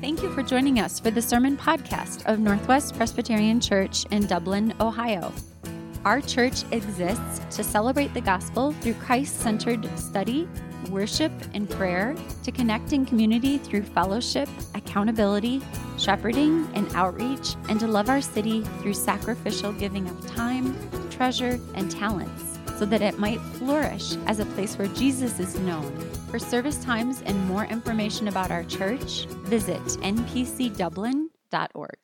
Thank you for joining us for the sermon podcast of Northwest Presbyterian Church in Dublin, Ohio. Our church exists to celebrate the gospel through Christ centered study, worship, and prayer, to connect in community through fellowship, accountability, shepherding, and outreach, and to love our city through sacrificial giving of time, treasure, and talents so that it might flourish as a place where Jesus is known. For service times and more information about our church, visit npcdublin.org.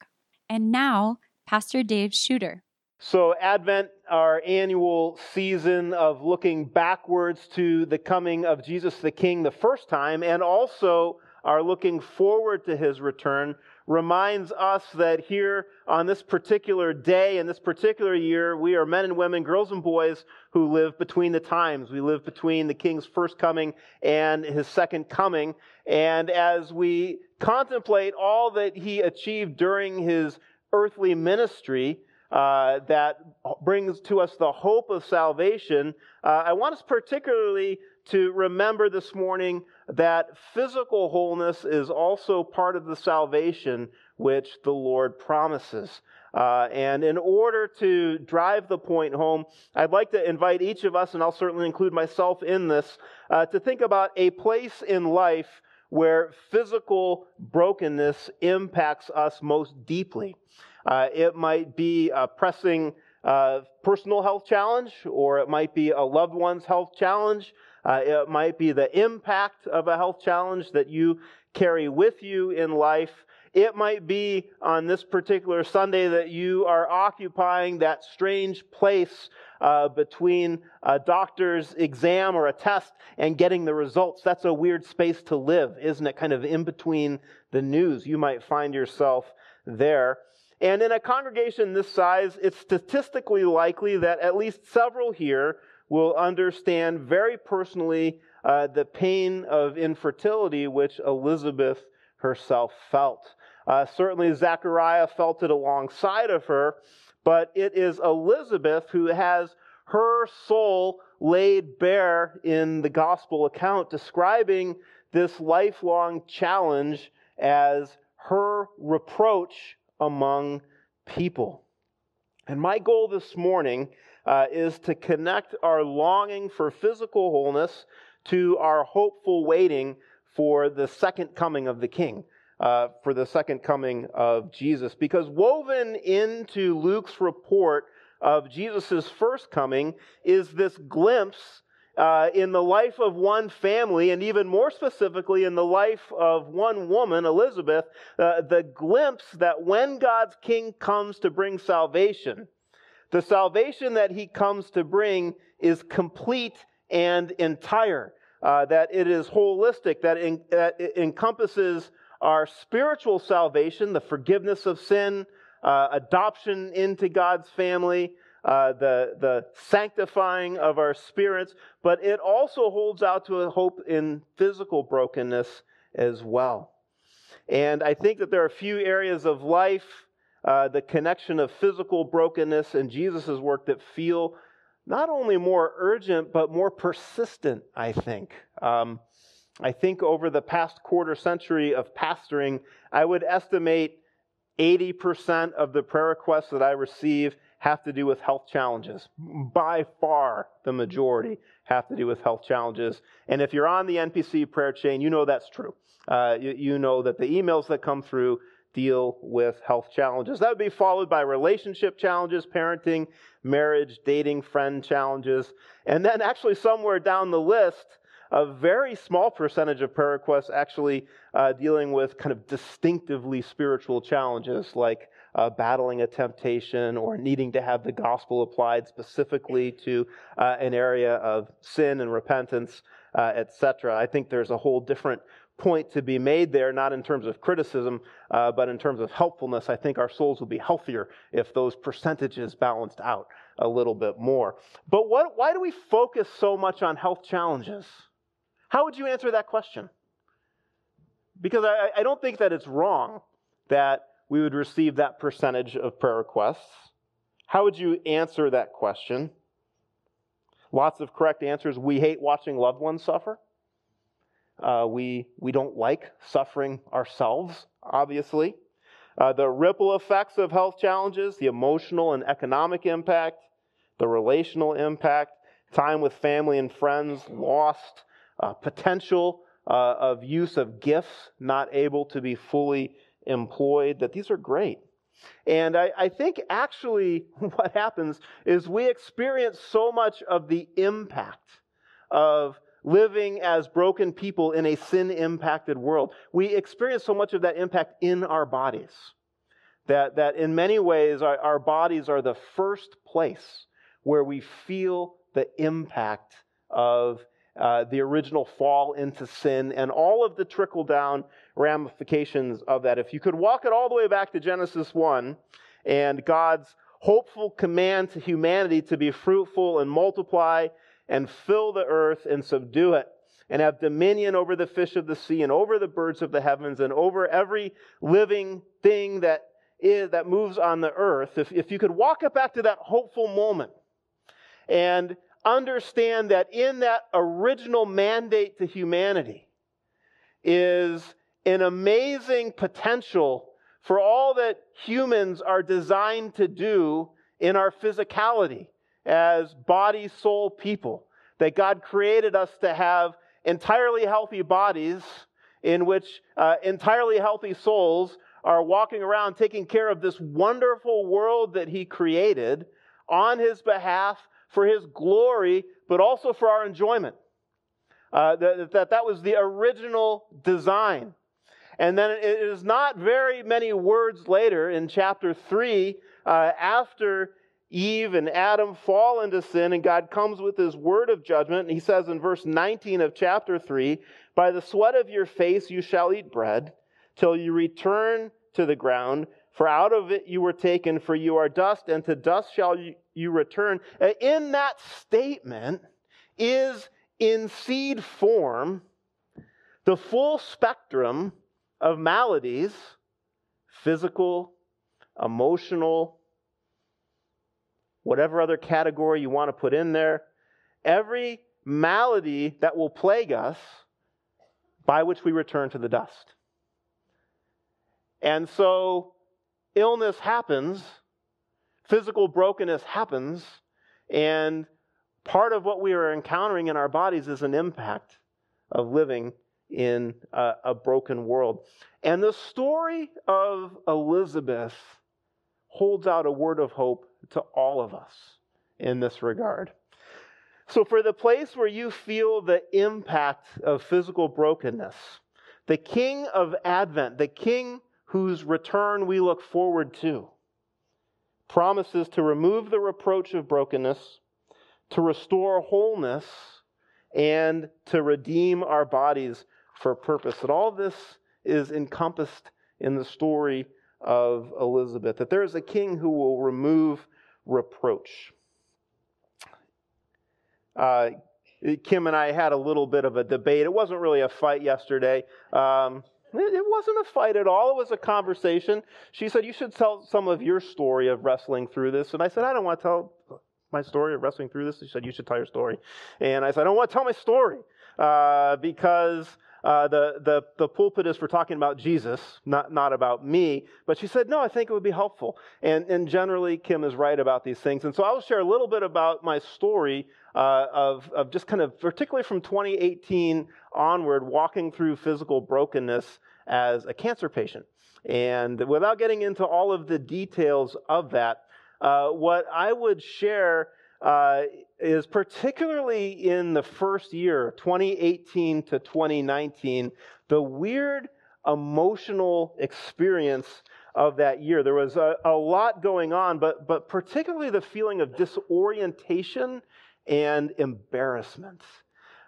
And now, Pastor Dave Shooter. So, Advent, our annual season of looking backwards to the coming of Jesus the King the first time, and also are looking forward to his return reminds us that here on this particular day and this particular year, we are men and women, girls and boys who live between the times. We live between the king's first coming and his second coming. And as we contemplate all that he achieved during his earthly ministry, uh, that brings to us the hope of salvation, uh, I want us particularly to remember this morning that physical wholeness is also part of the salvation which the Lord promises. Uh, and in order to drive the point home, I'd like to invite each of us, and I'll certainly include myself in this, uh, to think about a place in life where physical brokenness impacts us most deeply. Uh, it might be a pressing uh, personal health challenge, or it might be a loved one's health challenge. Uh, it might be the impact of a health challenge that you carry with you in life. It might be on this particular Sunday that you are occupying that strange place uh, between a doctor's exam or a test and getting the results. That's a weird space to live, isn't it? Kind of in between the news. You might find yourself there. And in a congregation this size, it's statistically likely that at least several here will understand very personally uh, the pain of infertility which Elizabeth herself felt. Uh, certainly, Zechariah felt it alongside of her, but it is Elizabeth who has her soul laid bare in the gospel account, describing this lifelong challenge as her reproach among people. And my goal this morning uh, is to connect our longing for physical wholeness to our hopeful waiting for the second coming of the King, uh, for the second coming of Jesus. Because woven into Luke's report of Jesus' first coming is this glimpse uh, in the life of one family, and even more specifically in the life of one woman, Elizabeth, uh, the glimpse that when God's king comes to bring salvation, the salvation that he comes to bring is complete and entire, uh, that it is holistic, that, in, that encompasses our spiritual salvation, the forgiveness of sin, uh, adoption into God's family, uh, the, the sanctifying of our spirits, but it also holds out to a hope in physical brokenness as well. And I think that there are a few areas of life, uh, the connection of physical brokenness and Jesus' work that feel not only more urgent, but more persistent, I think. Um, I think over the past quarter century of pastoring, I would estimate 80% of the prayer requests that I receive have to do with health challenges. By far, the majority have to do with health challenges. And if you're on the NPC prayer chain, you know that's true. Uh, you, you know that the emails that come through deal with health challenges. That would be followed by relationship challenges, parenting, marriage, dating, friend challenges. And then, actually, somewhere down the list, a very small percentage of prayer requests actually uh, dealing with kind of distinctively spiritual challenges like uh, battling a temptation or needing to have the gospel applied specifically to uh, an area of sin and repentance, uh, etc. I think there's a whole different point to be made there, not in terms of criticism, uh, but in terms of helpfulness. I think our souls will be healthier if those percentages balanced out a little bit more. But what, why do we focus so much on health challenges? How would you answer that question? Because I, I don't think that it's wrong that we would receive that percentage of prayer requests. How would you answer that question? Lots of correct answers. We hate watching loved ones suffer. Uh, we, we don't like suffering ourselves, obviously. Uh, the ripple effects of health challenges, the emotional and economic impact, the relational impact, time with family and friends lost, uh, potential uh, of use of gifts not able to be fully employed, that these are great. And I, I, think actually what happens is we experience so much of the impact of living as broken people in a sin impacted world. We experience so much of that impact in our bodies. That, that in many ways, our, our bodies are the first place where we feel the impact of uh, the original fall into sin and all of the trickle down ramifications of that. If you could walk it all the way back to Genesis 1 and God's hopeful command to humanity to be fruitful and multiply and fill the earth and subdue it and have dominion over the fish of the sea and over the birds of the heavens and over every living thing that is, that moves on the earth. If, if you could walk it back to that hopeful moment and understand that in that original mandate to humanity is an amazing potential for all that humans are designed to do in our physicality as body, soul people. That God created us to have entirely healthy bodies in which uh, entirely healthy souls are walking around taking care of this wonderful world that He created on His behalf for His glory, but also for our enjoyment. Uh, that, that that was the original design. And then it is not very many words later in chapter 3, uh, after Eve and Adam fall into sin, and God comes with his word of judgment. And he says in verse 19 of chapter 3 By the sweat of your face you shall eat bread, till you return to the ground. For out of it you were taken, for you are dust, and to dust shall you return. Uh, in that statement is in seed form the full spectrum of maladies physical, emotional, whatever other category you want to put in there. Every malady that will plague us by which we return to the dust. And so illness happens, physical brokenness happens, and part of what we are encountering in our bodies is an impact of living in a, a broken world. And the story of Elizabeth holds out a word of hope to all of us in this regard. So, for the place where you feel the impact of physical brokenness, the King of Advent, the King whose return we look forward to, promises to remove the reproach of brokenness, to restore wholeness, and to redeem our bodies for purpose. That all this is encompassed in the story of Elizabeth, that there is a king who will remove reproach. Uh, Kim and I had a little bit of a debate. It wasn't really a fight yesterday. Um, it wasn't a fight at all. It was a conversation. She said, You should tell some of your story of wrestling through this. And I said, I don't want to tell my story of wrestling through this. She said, You should tell your story. And I said, I don't want to tell my story uh, because uh, the, the, the pulpit is for talking about Jesus, not, not about me. But she said, no, I think it would be helpful. And, and generally, Kim is right about these things. And so I'll share a little bit about my story uh, of, of just kind of, particularly from 2018 onward, walking through physical brokenness as a cancer patient. And without getting into all of the details of that, uh, what I would share uh, is particularly in the first year, 2018 to 2019, the weird emotional experience of that year. There was a, a lot going on, but, but particularly the feeling of disorientation and embarrassment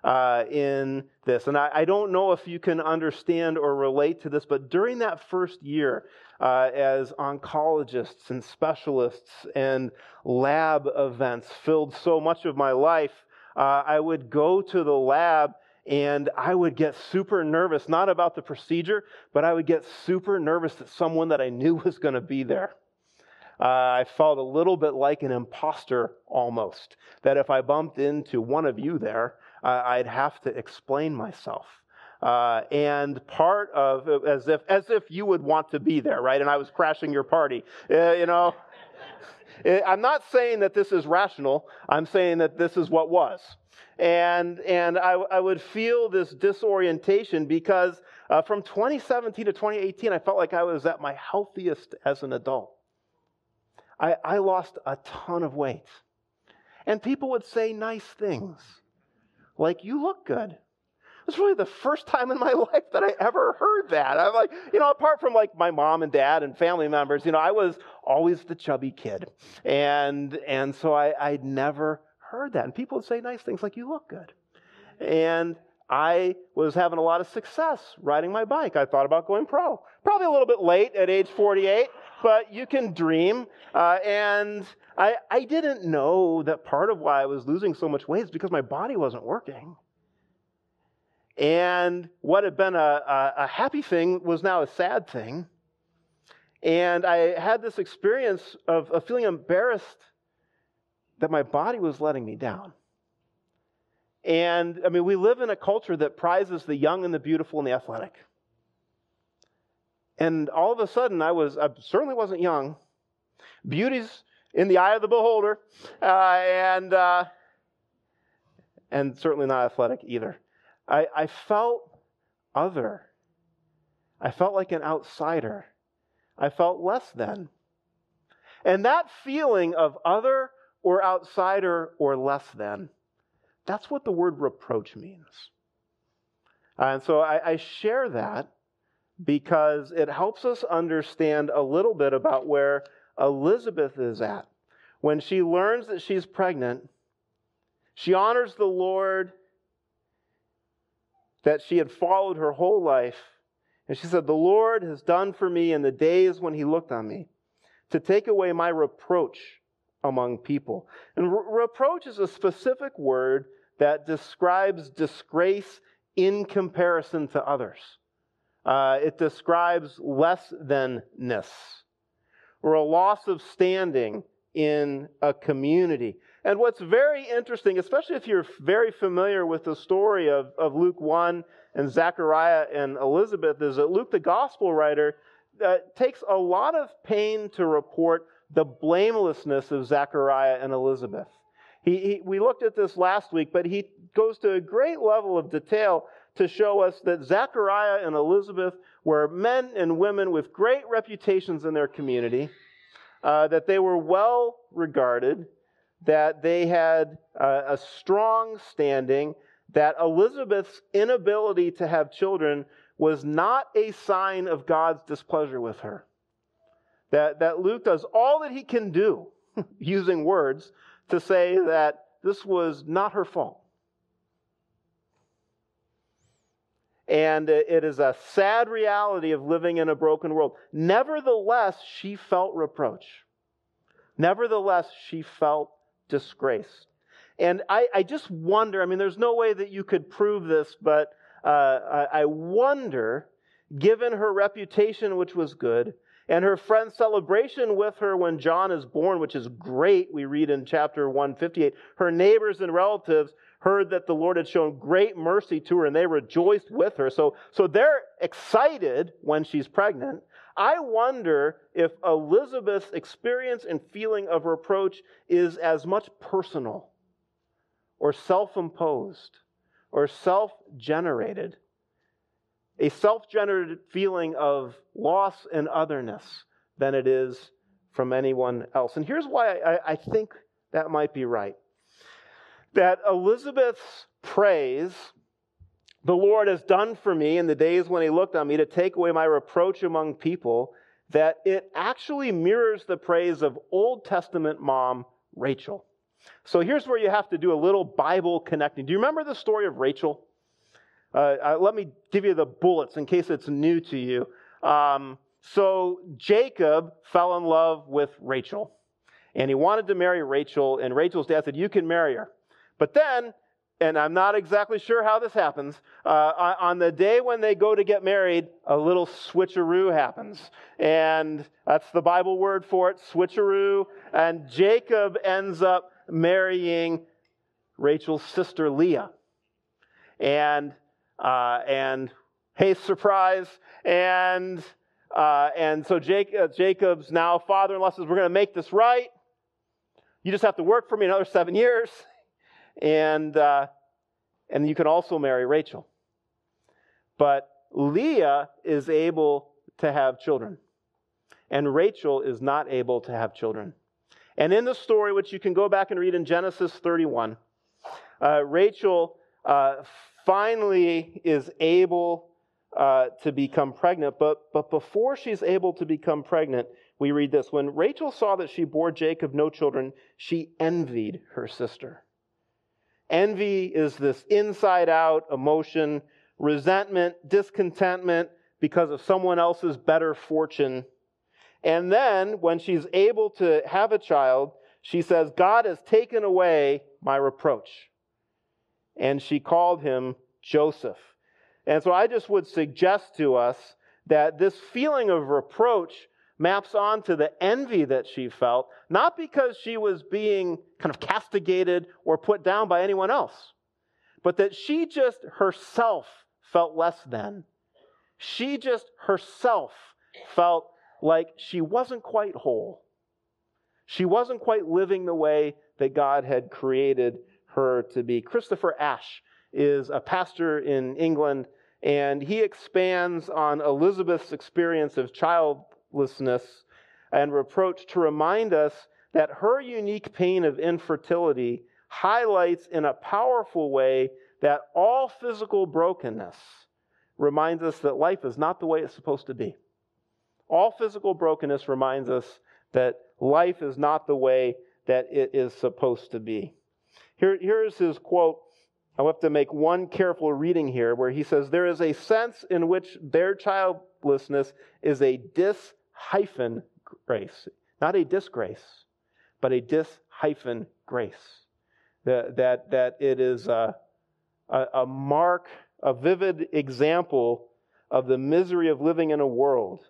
uh, in this. And I, I, don't know if you can understand or relate to this, but during that first year, uh, as oncologists and specialists and lab events filled so much of my life, uh, I would go to the lab and I would get super nervous, not about the procedure, but I would get super nervous that someone that I knew was going to be there. Uh, I felt a little bit like an imposter almost. That if I bumped into one of you there, uh, I'd have to explain myself. Uh, and part of as if as if you would want to be there, right? And I was crashing your party, uh, you know. I'm not saying that this is rational. I'm saying that this is what was. And, and I, I would feel this disorientation because uh, from 2017 to 2018, I felt like I was at my healthiest as an adult. I, I lost a ton of weight. And people would say nice things like, You look good. It's really the first time in my life that I ever heard that. I'm like, you know, apart from like my mom and dad and family members, you know, I was always the chubby kid. And and so I, I'd never heard that. And people would say nice things like, you look good. And I was having a lot of success riding my bike. I thought about going pro. Probably a little bit late at age 48, but you can dream. Uh, and I, I didn't know that part of why I was losing so much weight is because my body wasn't working. And what had been a, a, a happy thing was now a sad thing. And I had this experience of, of feeling embarrassed that my body was letting me down. And I mean, we live in a culture that prizes the young and the beautiful and the athletic. And all of a sudden, I was, I certainly wasn't young. Beauty's in the eye of the beholder, uh, and, uh, and certainly not athletic either. I, I felt other. I felt like an outsider. I felt less than. And that feeling of other or outsider or less than, that's what the word reproach means. And so I, I share that because it helps us understand a little bit about where Elizabeth is at. When she learns that she's pregnant, she honors the Lord that she had followed her whole life. And she said, The Lord has done for me in the days when he looked on me to take away my reproach among people. And re- reproach is a specific word that describes disgrace in comparison to others. Uh, it describes less thanness or a loss of standing in a community. And what's very interesting, especially if you're very familiar with the story of, of Luke 1 and Zechariah and Elizabeth, is that Luke, the gospel writer, uh, takes a lot of pain to report the blamelessness of Zechariah and Elizabeth. He, he, we looked at this last week, but he goes to a great level of detail to show us that Zechariah and Elizabeth were men and women with great reputations in their community, uh, that they were well regarded, that they had a, a strong standing, that Elizabeth's inability to have children was not a sign of God's displeasure with her. That, that Luke does all that he can do, using words, to say that this was not her fault. And it is a sad reality of living in a broken world. Nevertheless, she felt reproach. Nevertheless, she felt disgrace. And I, I, just wonder I mean, there's no way that you could prove this, but uh, I, wonder, given her reputation, which was good, and her friend's celebration with her when John is born, which is great, we read in chapter 158, her neighbors and relatives heard that the Lord had shown great mercy to her and they rejoiced with her. So, so they're excited when she's pregnant. I wonder if Elizabeth's experience and feeling of reproach is as much personal or self imposed or self generated, a self generated feeling of loss and otherness than it is from anyone else. And here's why I, I think that might be right that Elizabeth's praise the Lord has done for me in the days when He looked on me to take away my reproach among people, that it actually mirrors the praise of Old Testament mom Rachel. So here's where you have to do a little Bible connecting. Do you remember the story of Rachel? Uh, uh, let me give you the bullets in case it's new to you. Um, so Jacob fell in love with Rachel, and he wanted to marry Rachel, and Rachel's dad said, You can marry her. But then and I'm not exactly sure how this happens. Uh, on the day when they go to get married, a little switcheroo happens. And that's the Bible word for it switcheroo. And Jacob ends up marrying Rachel's sister Leah. And Uh, and hey, surprise. And, uh, and so Jake, uh, Jacob's now father in law says, We're going to make this right. You just have to work for me another seven years. And, uh, and you can also marry Rachel. But Leah is able to have children, and Rachel is not able to have children. And in the story, which you can go back and read in Genesis 31, uh, Rachel uh, finally is able uh, to become pregnant. But, but before she's able to become pregnant, we read this When Rachel saw that she bore Jacob no children, she envied her sister. Envy is this inside out emotion, resentment, discontentment because of someone else's better fortune. And then when she's able to have a child, she says, God has taken away my reproach. And she called him Joseph. And so I just would suggest to us that this feeling of reproach maps onto the envy that she felt, not because she was being kind of castigated or put down by anyone else, but that she just herself felt less than. She just herself felt like she wasn't quite whole. She wasn't quite living the way that God had created her to be. Christopher Ash is a pastor in England, and he expands on Elizabeth's experience of childlessness and reproach to remind us that her unique pain of infertility highlights in a powerful way that all physical brokenness reminds us that life is not the way it's supposed to be. All physical brokenness reminds us that life is not the way that it is supposed to be. Here, here's his quote. I'll have to make one careful reading here where he says, There is a sense in which their childlessness is a dis hyphen grace, not a disgrace, but a dis hyphen grace. That, that, that it is a, a, a mark, a vivid example of the misery of living in a world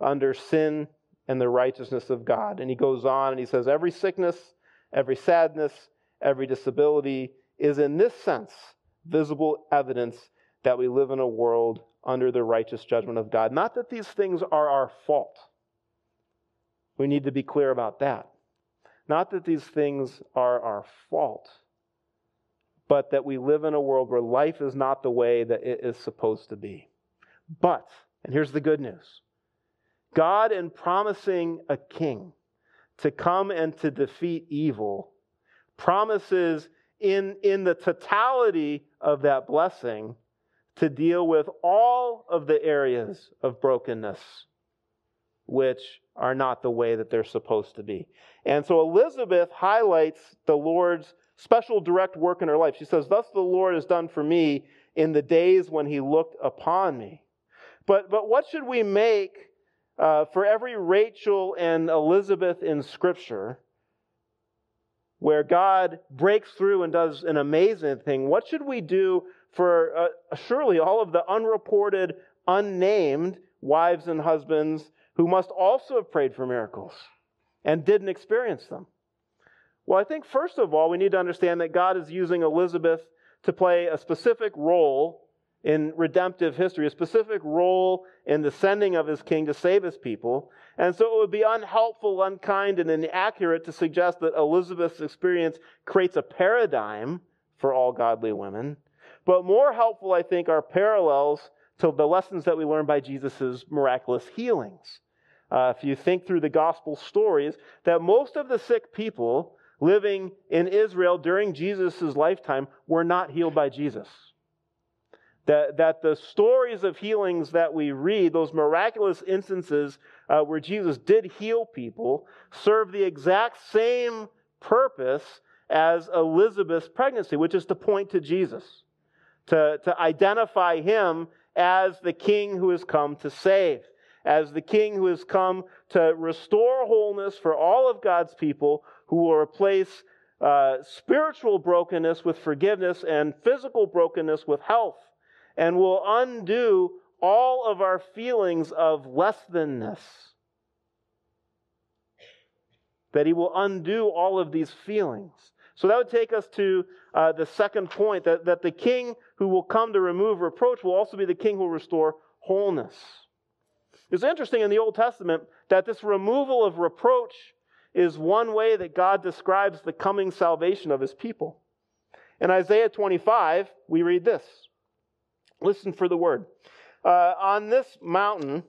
under sin and the righteousness of God. And he goes on and he says, Every sickness, every sadness, every disability is in this sense visible evidence that we live in a world under the righteous judgment of God. Not that these things are our fault. We need to be clear about that. Not that these things are our fault, but that we live in a world where life is not the way that it is supposed to be. But, and here's the good news God, in promising a king to come and to defeat evil, promises in, in the totality of that blessing to deal with all of the areas of brokenness which are not the way that they're supposed to be. And so Elizabeth highlights the Lord's special direct work in her life. She says, Thus the Lord has done for me in the days when he looked upon me. But, but what should we make uh, for every Rachel and Elizabeth in Scripture? where God breaks through and does an amazing thing, what should we do for uh, surely all of the unreported, unnamed wives and husbands who must also have prayed for miracles and didn't experience them? Well, I think first of all, we need to understand that God is using Elizabeth to play a specific role in redemptive history, a specific role in the sending of his king to save his people. And so it would be unhelpful, unkind, and inaccurate to suggest that Elizabeth's experience creates a paradigm for all godly women. But more helpful, I think, are parallels to the lessons that we learn by Jesus' miraculous healings. Uh, if you think through the gospel stories, that most of the sick people living in Israel during Jesus' lifetime were not healed by Jesus. That, that the stories of healings that we read, those miraculous instances uh, where Jesus did heal people, serve the exact same purpose as Elizabeth's pregnancy, which is to point to Jesus, to, to identify him as the king who has come to save, as the king who has come to restore wholeness for all of God's people, who will replace uh, spiritual brokenness with forgiveness and physical brokenness with health and will undo all of our feelings of less thanness. That He will undo all of these feelings. So that would take us to uh, the second point that, that the king who will come to remove reproach will also be the king who will restore wholeness. It's interesting in the Old Testament that this removal of reproach is one way that God describes the coming salvation of his people. In Isaiah 25, we read this. Listen for the word. Uh, on this mountain,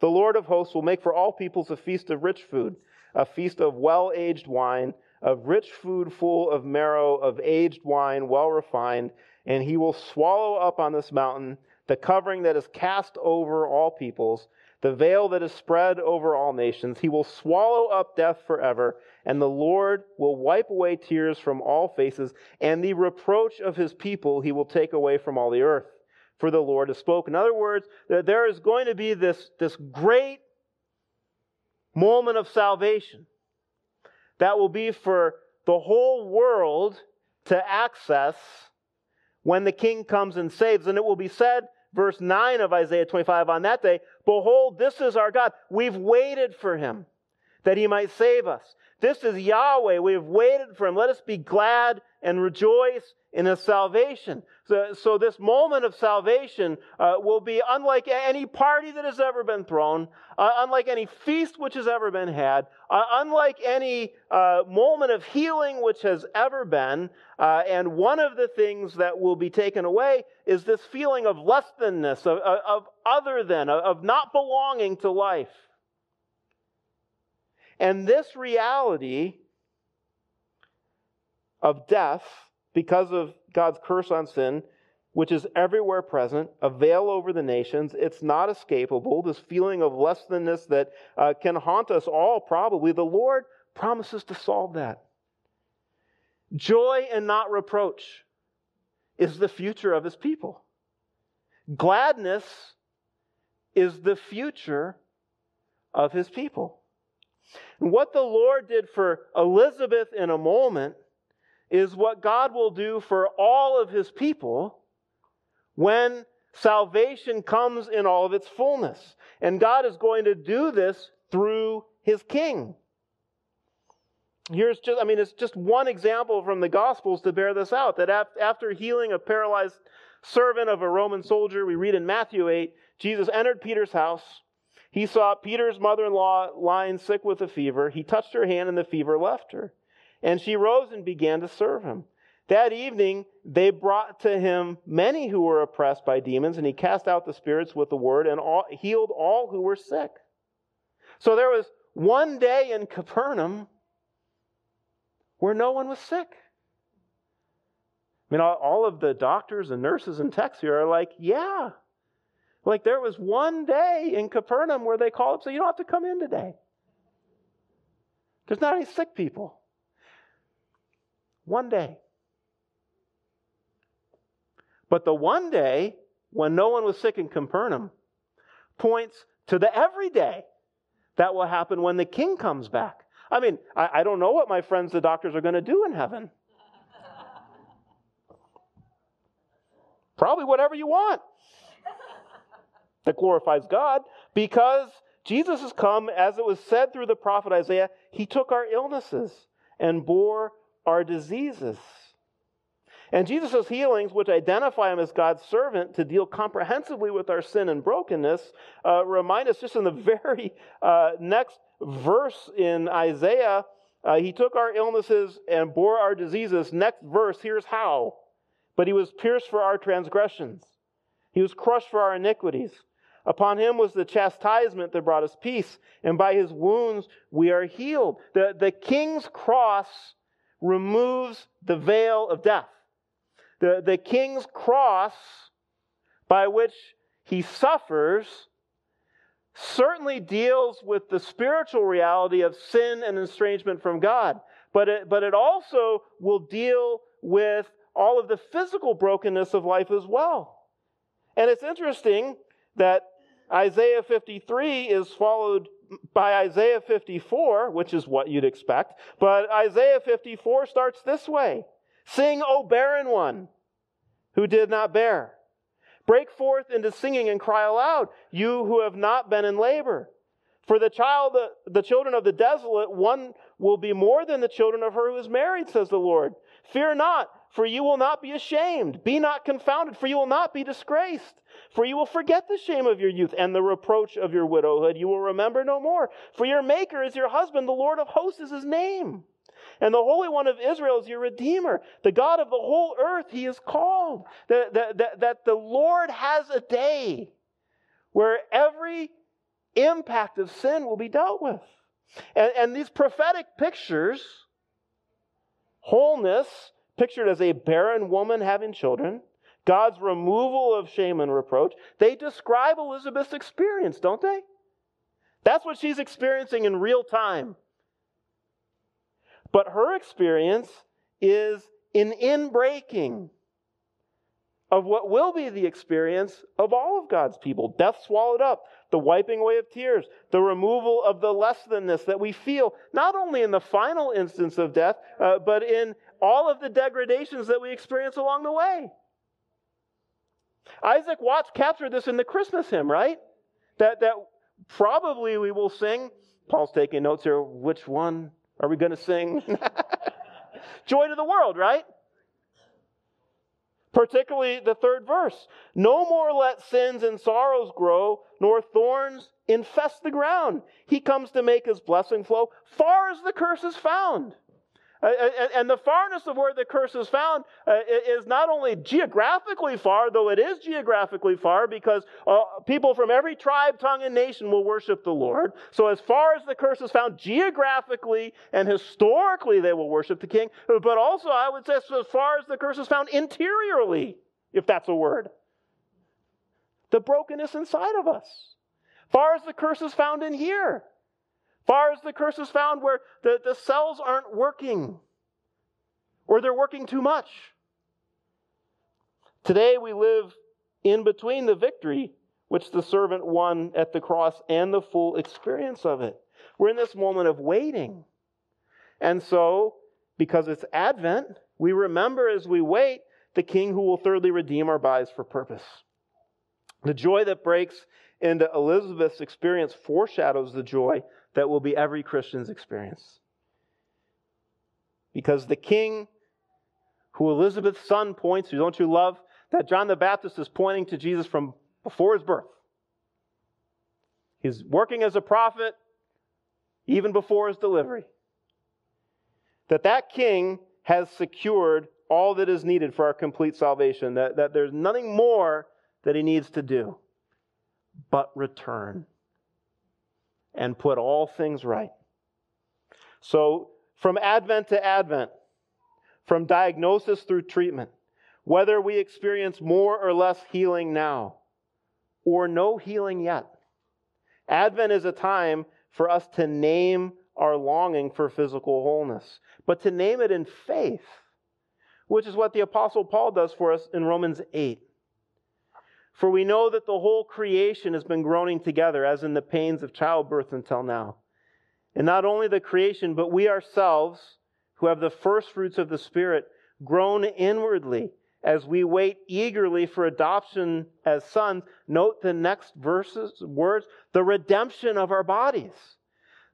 the Lord of hosts will make for all peoples a feast of rich food, a feast of well aged wine of rich food full of marrow, of aged wine, well refined, and he will swallow up on this mountain the covering that is cast over all peoples, the veil that is spread over all nations. He will swallow up death forever, and the Lord will wipe away tears from all faces, and the reproach of his people he will take away from all the earth. For the Lord has spoken. In other words, that there is going to be this, this great moment of salvation that will be for the whole world to access when the king comes and saves. And it will be said, verse 9 of Isaiah 25, on that day, Behold, this is our God. We've waited for him that he might save us. This is Yahweh. We have waited for him. Let us be glad and rejoice in his salvation. So, so this moment of salvation uh, will be unlike any party that has ever been thrown, uh, unlike any feast which has ever been had, uh, unlike any uh, moment of healing which has ever been. Uh, and one of the things that will be taken away is this feeling of less thanness, of, of other than, of not belonging to life. And this reality of death, because of God's curse on sin, which is everywhere present, a veil over the nations. It's not escapable. This feeling of less thanness that uh, can haunt us all, probably. The Lord promises to solve that. Joy and not reproach is the future of his people. Gladness is the future of his people. And what the Lord did for Elizabeth in a moment is what God will do for all of his people when salvation comes in all of its fullness. And God is going to do this through his king. Here's just, I mean, it's just one example from the Gospels to bear this out that after healing a paralyzed servant of a Roman soldier, we read in Matthew 8, Jesus entered Peter's house. He saw Peter's mother in law lying sick with a fever. He touched her hand, and the fever left her. And she rose and began to serve him. That evening, they brought to him many who were oppressed by demons, and he cast out the spirits with the word and all, healed all who were sick. So there was one day in Capernaum where no one was sick. I mean, all of the doctors and nurses and techs here are like, yeah, like there was one day in Capernaum where they called, up, so you don't have to come in today. There's not any sick people. One day. But the one day when no one was sick in Capernaum points to the everyday that will happen when the king comes back. I mean, I, I don't know what my friends, the doctors, are going to do in heaven. Probably whatever you want that glorifies God because Jesus has come, as it was said through the prophet Isaiah, he took our illnesses and bore our diseases. And Jesus' healings, which identify him as God's servant to deal comprehensively with our sin and brokenness, uh, remind us just in the very uh, next verse in Isaiah, uh, he took our illnesses and bore our diseases. Next verse, here's how. But he was pierced for our transgressions, he was crushed for our iniquities. Upon him was the chastisement that brought us peace, and by his wounds we are healed. The, the king's cross removes the veil of death. The, the king's cross by which he suffers certainly deals with the spiritual reality of sin and estrangement from God, but it, but it also will deal with all of the physical brokenness of life as well. And it's interesting that Isaiah 53 is followed by Isaiah 54, which is what you'd expect. But Isaiah 54 starts this way Sing, O barren one who did not bear. Break forth into singing and cry aloud, you who have not been in labor. For the child, the children of the desolate, one will be more than the children of her who is married, says the Lord. Fear not, for you will not be ashamed. Be not confounded, for you will not be disgraced. For you will forget the shame of your youth and the reproach of your widowhood. You will remember no more. For your Maker is your husband, the Lord of hosts is his name. And the Holy One of Israel is your Redeemer. The God of the whole earth, he is called. That, that, that, that the Lord has a day where every impact of sin will be dealt with. And, and these prophetic pictures, wholeness, pictured as a barren woman having children, God's removal of shame and reproach, they describe Elizabeth's experience, don't they? That's what she's experiencing in real time. But her experience is an inbreaking of what will be the experience of all of God's people death swallowed up, the wiping away of tears, the removal of the less thanness that we feel, not only in the final instance of death, uh, but in all of the degradations that we experience along the way. Isaac Watts captured this in the Christmas hymn, right? That, that probably we will sing. Paul's taking notes here. Which one are we going to sing? Joy to the world, right? Particularly the third verse. No more let sins and sorrows grow, nor thorns infest the ground. He comes to make his blessing flow far as the curse is found. Uh, uh, and the farness of where the curse is found uh, is not only geographically far, though it is geographically far, because people from every tribe, tongue, and nation will worship the Lord. So, as far as the curse is found geographically and historically, they will worship the king. But also, I would say, as far as the curse is found interiorly, if that's a word, the brokenness inside of us. Far as the curse is found in here. Far as the curse is found where the, the cells aren't working or they're working too much. Today we live in between the victory which the servant won at the cross and the full experience of it. We're in this moment of waiting. And so, because it's Advent, we remember as we wait the King who will thirdly redeem our bodies for purpose. The joy that breaks into Elizabeth's experience foreshadows the joy that will be every Christian's experience. Because the king who Elizabeth's son points to, don't you love that John the Baptist is pointing to Jesus from before his birth? He's working as a prophet even before his delivery. That that king has secured all that is needed for our complete salvation, that, that there's nothing more that he needs to do but return and put all things right. So, from Advent to Advent, from diagnosis through treatment, whether we experience more or less healing now, or no healing yet, Advent is a time for us to name our longing for physical wholeness, but to name it in faith, which is what the Apostle Paul does for us in Romans 8. For we know that the whole creation has been groaning together, as in the pains of childbirth until now. And not only the creation, but we ourselves, who have the first fruits of the Spirit, groan inwardly as we wait eagerly for adoption as sons. Note the next verses, words, the redemption of our bodies.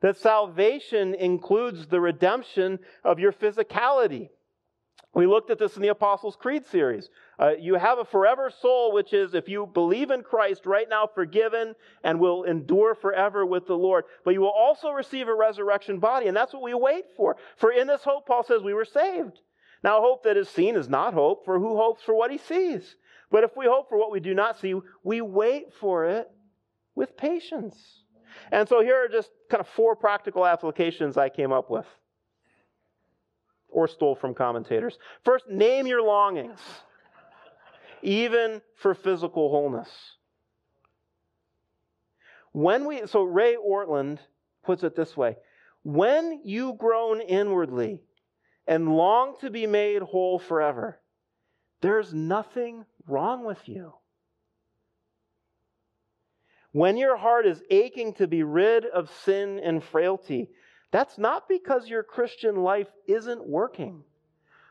That salvation includes the redemption of your physicality. We looked at this in the Apostles' Creed series. Uh, you have a forever soul, which is, if you believe in Christ right now, forgiven and will endure forever with the Lord. But you will also receive a resurrection body, and that's what we wait for. For in this hope, Paul says, we were saved. Now, hope that is seen is not hope, for who hopes for what he sees? But if we hope for what we do not see, we wait for it with patience. And so here are just kind of four practical applications I came up with or stole from commentators. First, name your longings even for physical wholeness. When we, so Ray Ortlund puts it this way when you groan inwardly and long to be made whole forever, there's nothing wrong with you. When your heart is aching to be rid of sin and frailty, that's not because your Christian life isn't working,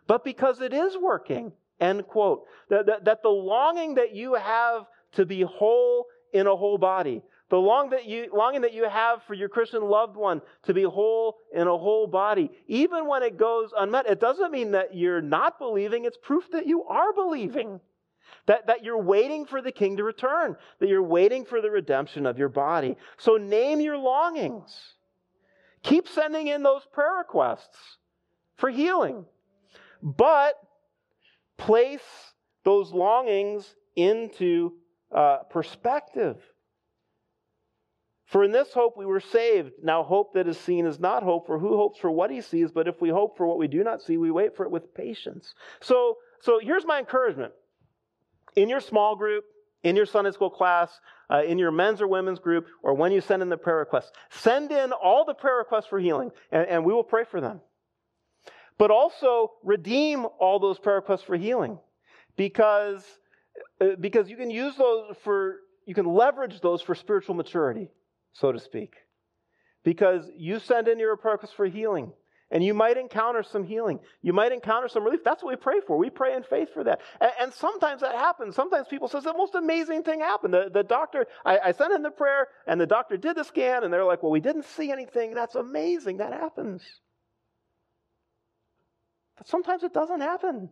but because it is working. End quote. That, that, that the longing that you have to be whole in a whole body, the long that you, longing that you have for your Christian loved one to be whole in a whole body, even when it goes unmet, it doesn't mean that you're not believing. It's proof that you are believing. That, that you're waiting for the king to return, that you're waiting for the redemption of your body. So name your longings. Keep sending in those prayer requests for healing. But place those longings into uh, perspective. For in this hope we were saved. Now, hope that is seen is not hope, for who hopes for what he sees? But if we hope for what we do not see, we wait for it with patience. So, so here's my encouragement. In your small group, in your Sunday school class, uh, in your men's or women's group, or when you send in the prayer requests, send in all the prayer requests for healing, and, and we will pray for them. But also redeem all those prayer requests for healing because, uh, because you can use those for, you can leverage those for spiritual maturity so to speak. Because you send in your request for healing, and you might encounter some healing. You might encounter some relief. That's what we pray for. We pray in faith for that. And, and sometimes that happens. Sometimes people say the most amazing thing happened. The, the doctor, I, I sent in the prayer, and the doctor did the scan, and they're like, well, we didn't see anything. That's amazing. That happens. But sometimes it doesn't happen.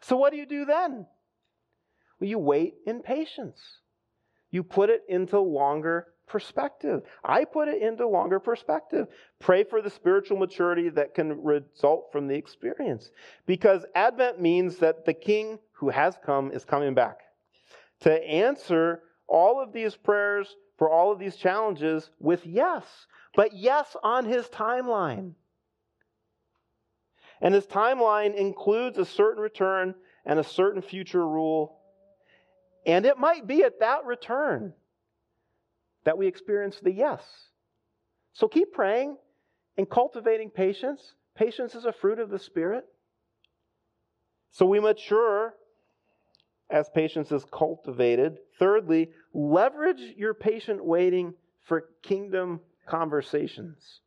So what do you do then? Well, you wait in patience. You put it into longer perspective. I put it into longer perspective. Pray for the spiritual maturity that can result from the experience. Because Advent means that the King who has come is coming back to answer all of these prayers for all of these challenges with yes, but yes on his timeline. And his timeline includes a certain return and a certain future rule and it might be at that return that we experience the yes. So keep praying and cultivating patience. Patience is a fruit of the Spirit. So we mature as patience is cultivated. Thirdly, leverage your patient waiting for kingdom conversations.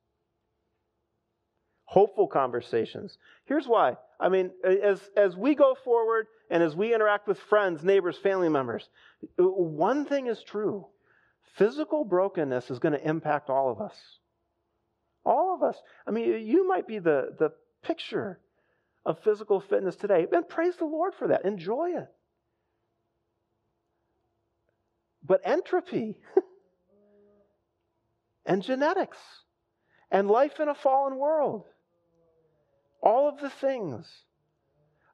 Hopeful conversations. Here's why. I mean, as, as we go forward and as we interact with friends, neighbors, family members, one thing is true physical brokenness is going to impact all of us. All of us. I mean, you might be the, the picture of physical fitness today. And praise the Lord for that. Enjoy it. But entropy and genetics and life in a fallen world, all of the things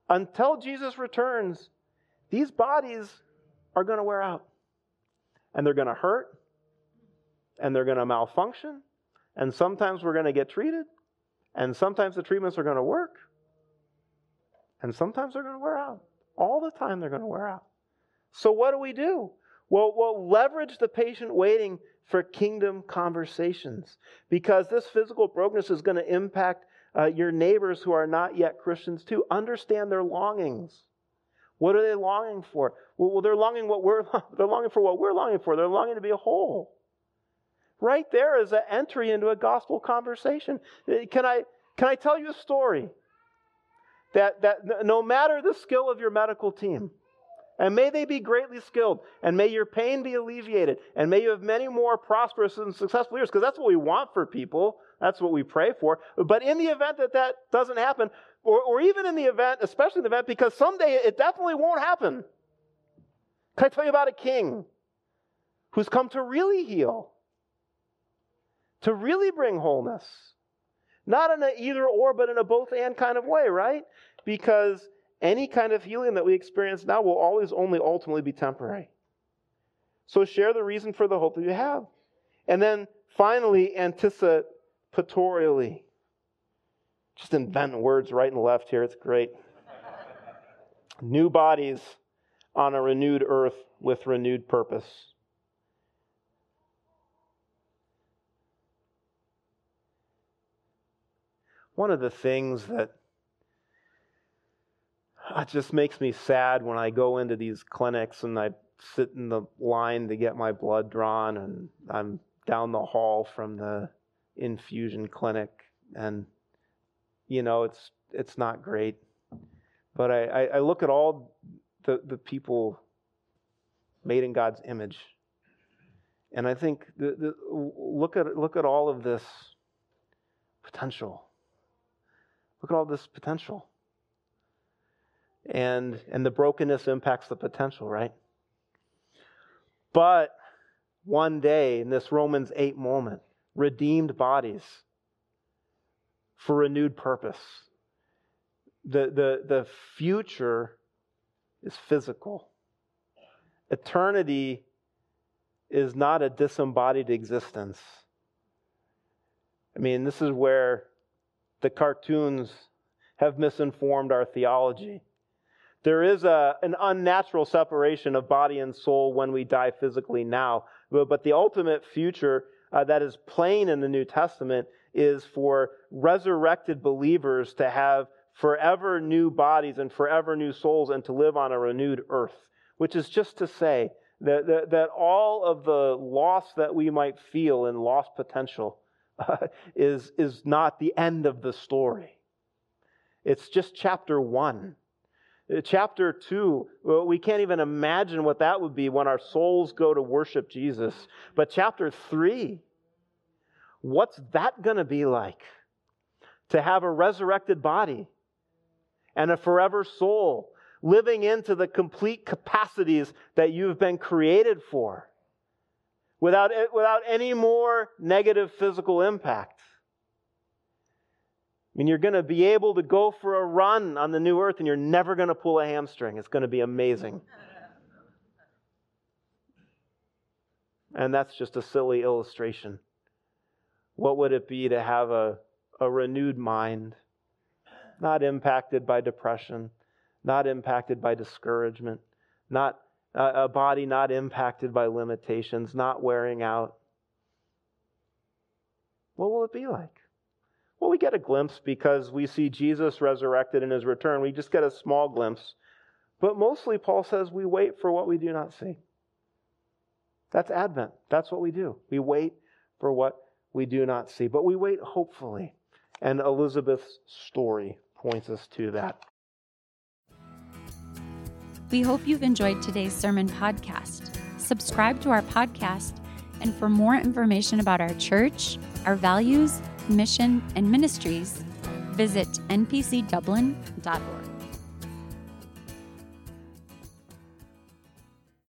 until Jesus returns, these bodies are going to wear out. And they're going to hurt. And they're going to malfunction. And sometimes we're going to get treated. And sometimes the treatments are going to work. And sometimes they're going to wear out. All the time they're going to wear out. So what do we do? Well, we'll leverage the patient waiting for kingdom conversations because this physical brokenness is going to impact uh, your neighbors who are not yet Christians too. Understand their longings. What are they longing for? Well, they're longing what we're they're longing for what we're longing for. They're longing to be whole. Right there is an entry into a gospel conversation. Uh, can I can I tell you a story? That that no matter the skill of your medical team, and may they be greatly skilled, and may your pain be alleviated, and may you have many more prosperous and successful years, because that's what we want for people. That's what we pray for. But in the event that that doesn't happen, or, or even in the event, especially in the event, because someday it definitely won't happen. Can I tell you about a king who's come to really heal, to really bring wholeness? Not in an either or, but in a both and kind of way, right? Because any kind of healing that we experience now will always only ultimately be temporary. So share the reason for the hope that you have. And then finally, anticipate Patorially. Just invent words right and left here. It's great. New bodies on a renewed earth with renewed purpose. One of the things that it just makes me sad when I go into these clinics and I sit in the line to get my blood drawn and I'm down the hall from the infusion clinic, and you know it's it's not great. But I, I, I look at all the, the people made in God's image, And I think the, the, look at look at all of this potential. Look at all this potential. And and the brokenness impacts the potential, right? But one day in this Romans 8 moment, redeemed bodies for renewed purpose. The, the, the future is physical. Eternity is not a disembodied existence. I mean, this is where the cartoons have misinformed our theology. There is a, an unnatural separation of body and soul when we die physically now, but, but the ultimate future uh, that is plain in the New Testament is for resurrected believers to have forever new bodies and forever new souls and to live on a renewed earth, which is just to say that, that, that all of the loss that we might feel in lost potential uh, is, is not the end of the story. It's just chapter one. Chapter 2, well, we can't even imagine what that would be when our souls go to worship Jesus. But chapter 3, what's that going to be like? To have a resurrected body and a forever soul living into the complete capacities that you've been created for without, without any more negative physical impact. I mean, you're going to be able to go for a run on the new earth and you're never going to pull a hamstring. It's going to be amazing. And that's just a silly illustration. What would it be to have a, a renewed mind, not impacted by depression, not impacted by discouragement, not a body not impacted by limitations, not wearing out? What will it be like? Well, we get a glimpse because we see Jesus resurrected in his return. We just get a small glimpse. But mostly, Paul says we wait for what we do not see. That's Advent. That's what we do. We wait for what we do not see, but we wait hopefully. And Elizabeth's story points us to that. We hope you've enjoyed today's sermon podcast. Subscribe to our podcast, and for more information about our church, our values, mission, and ministries, visit npcdublin.org.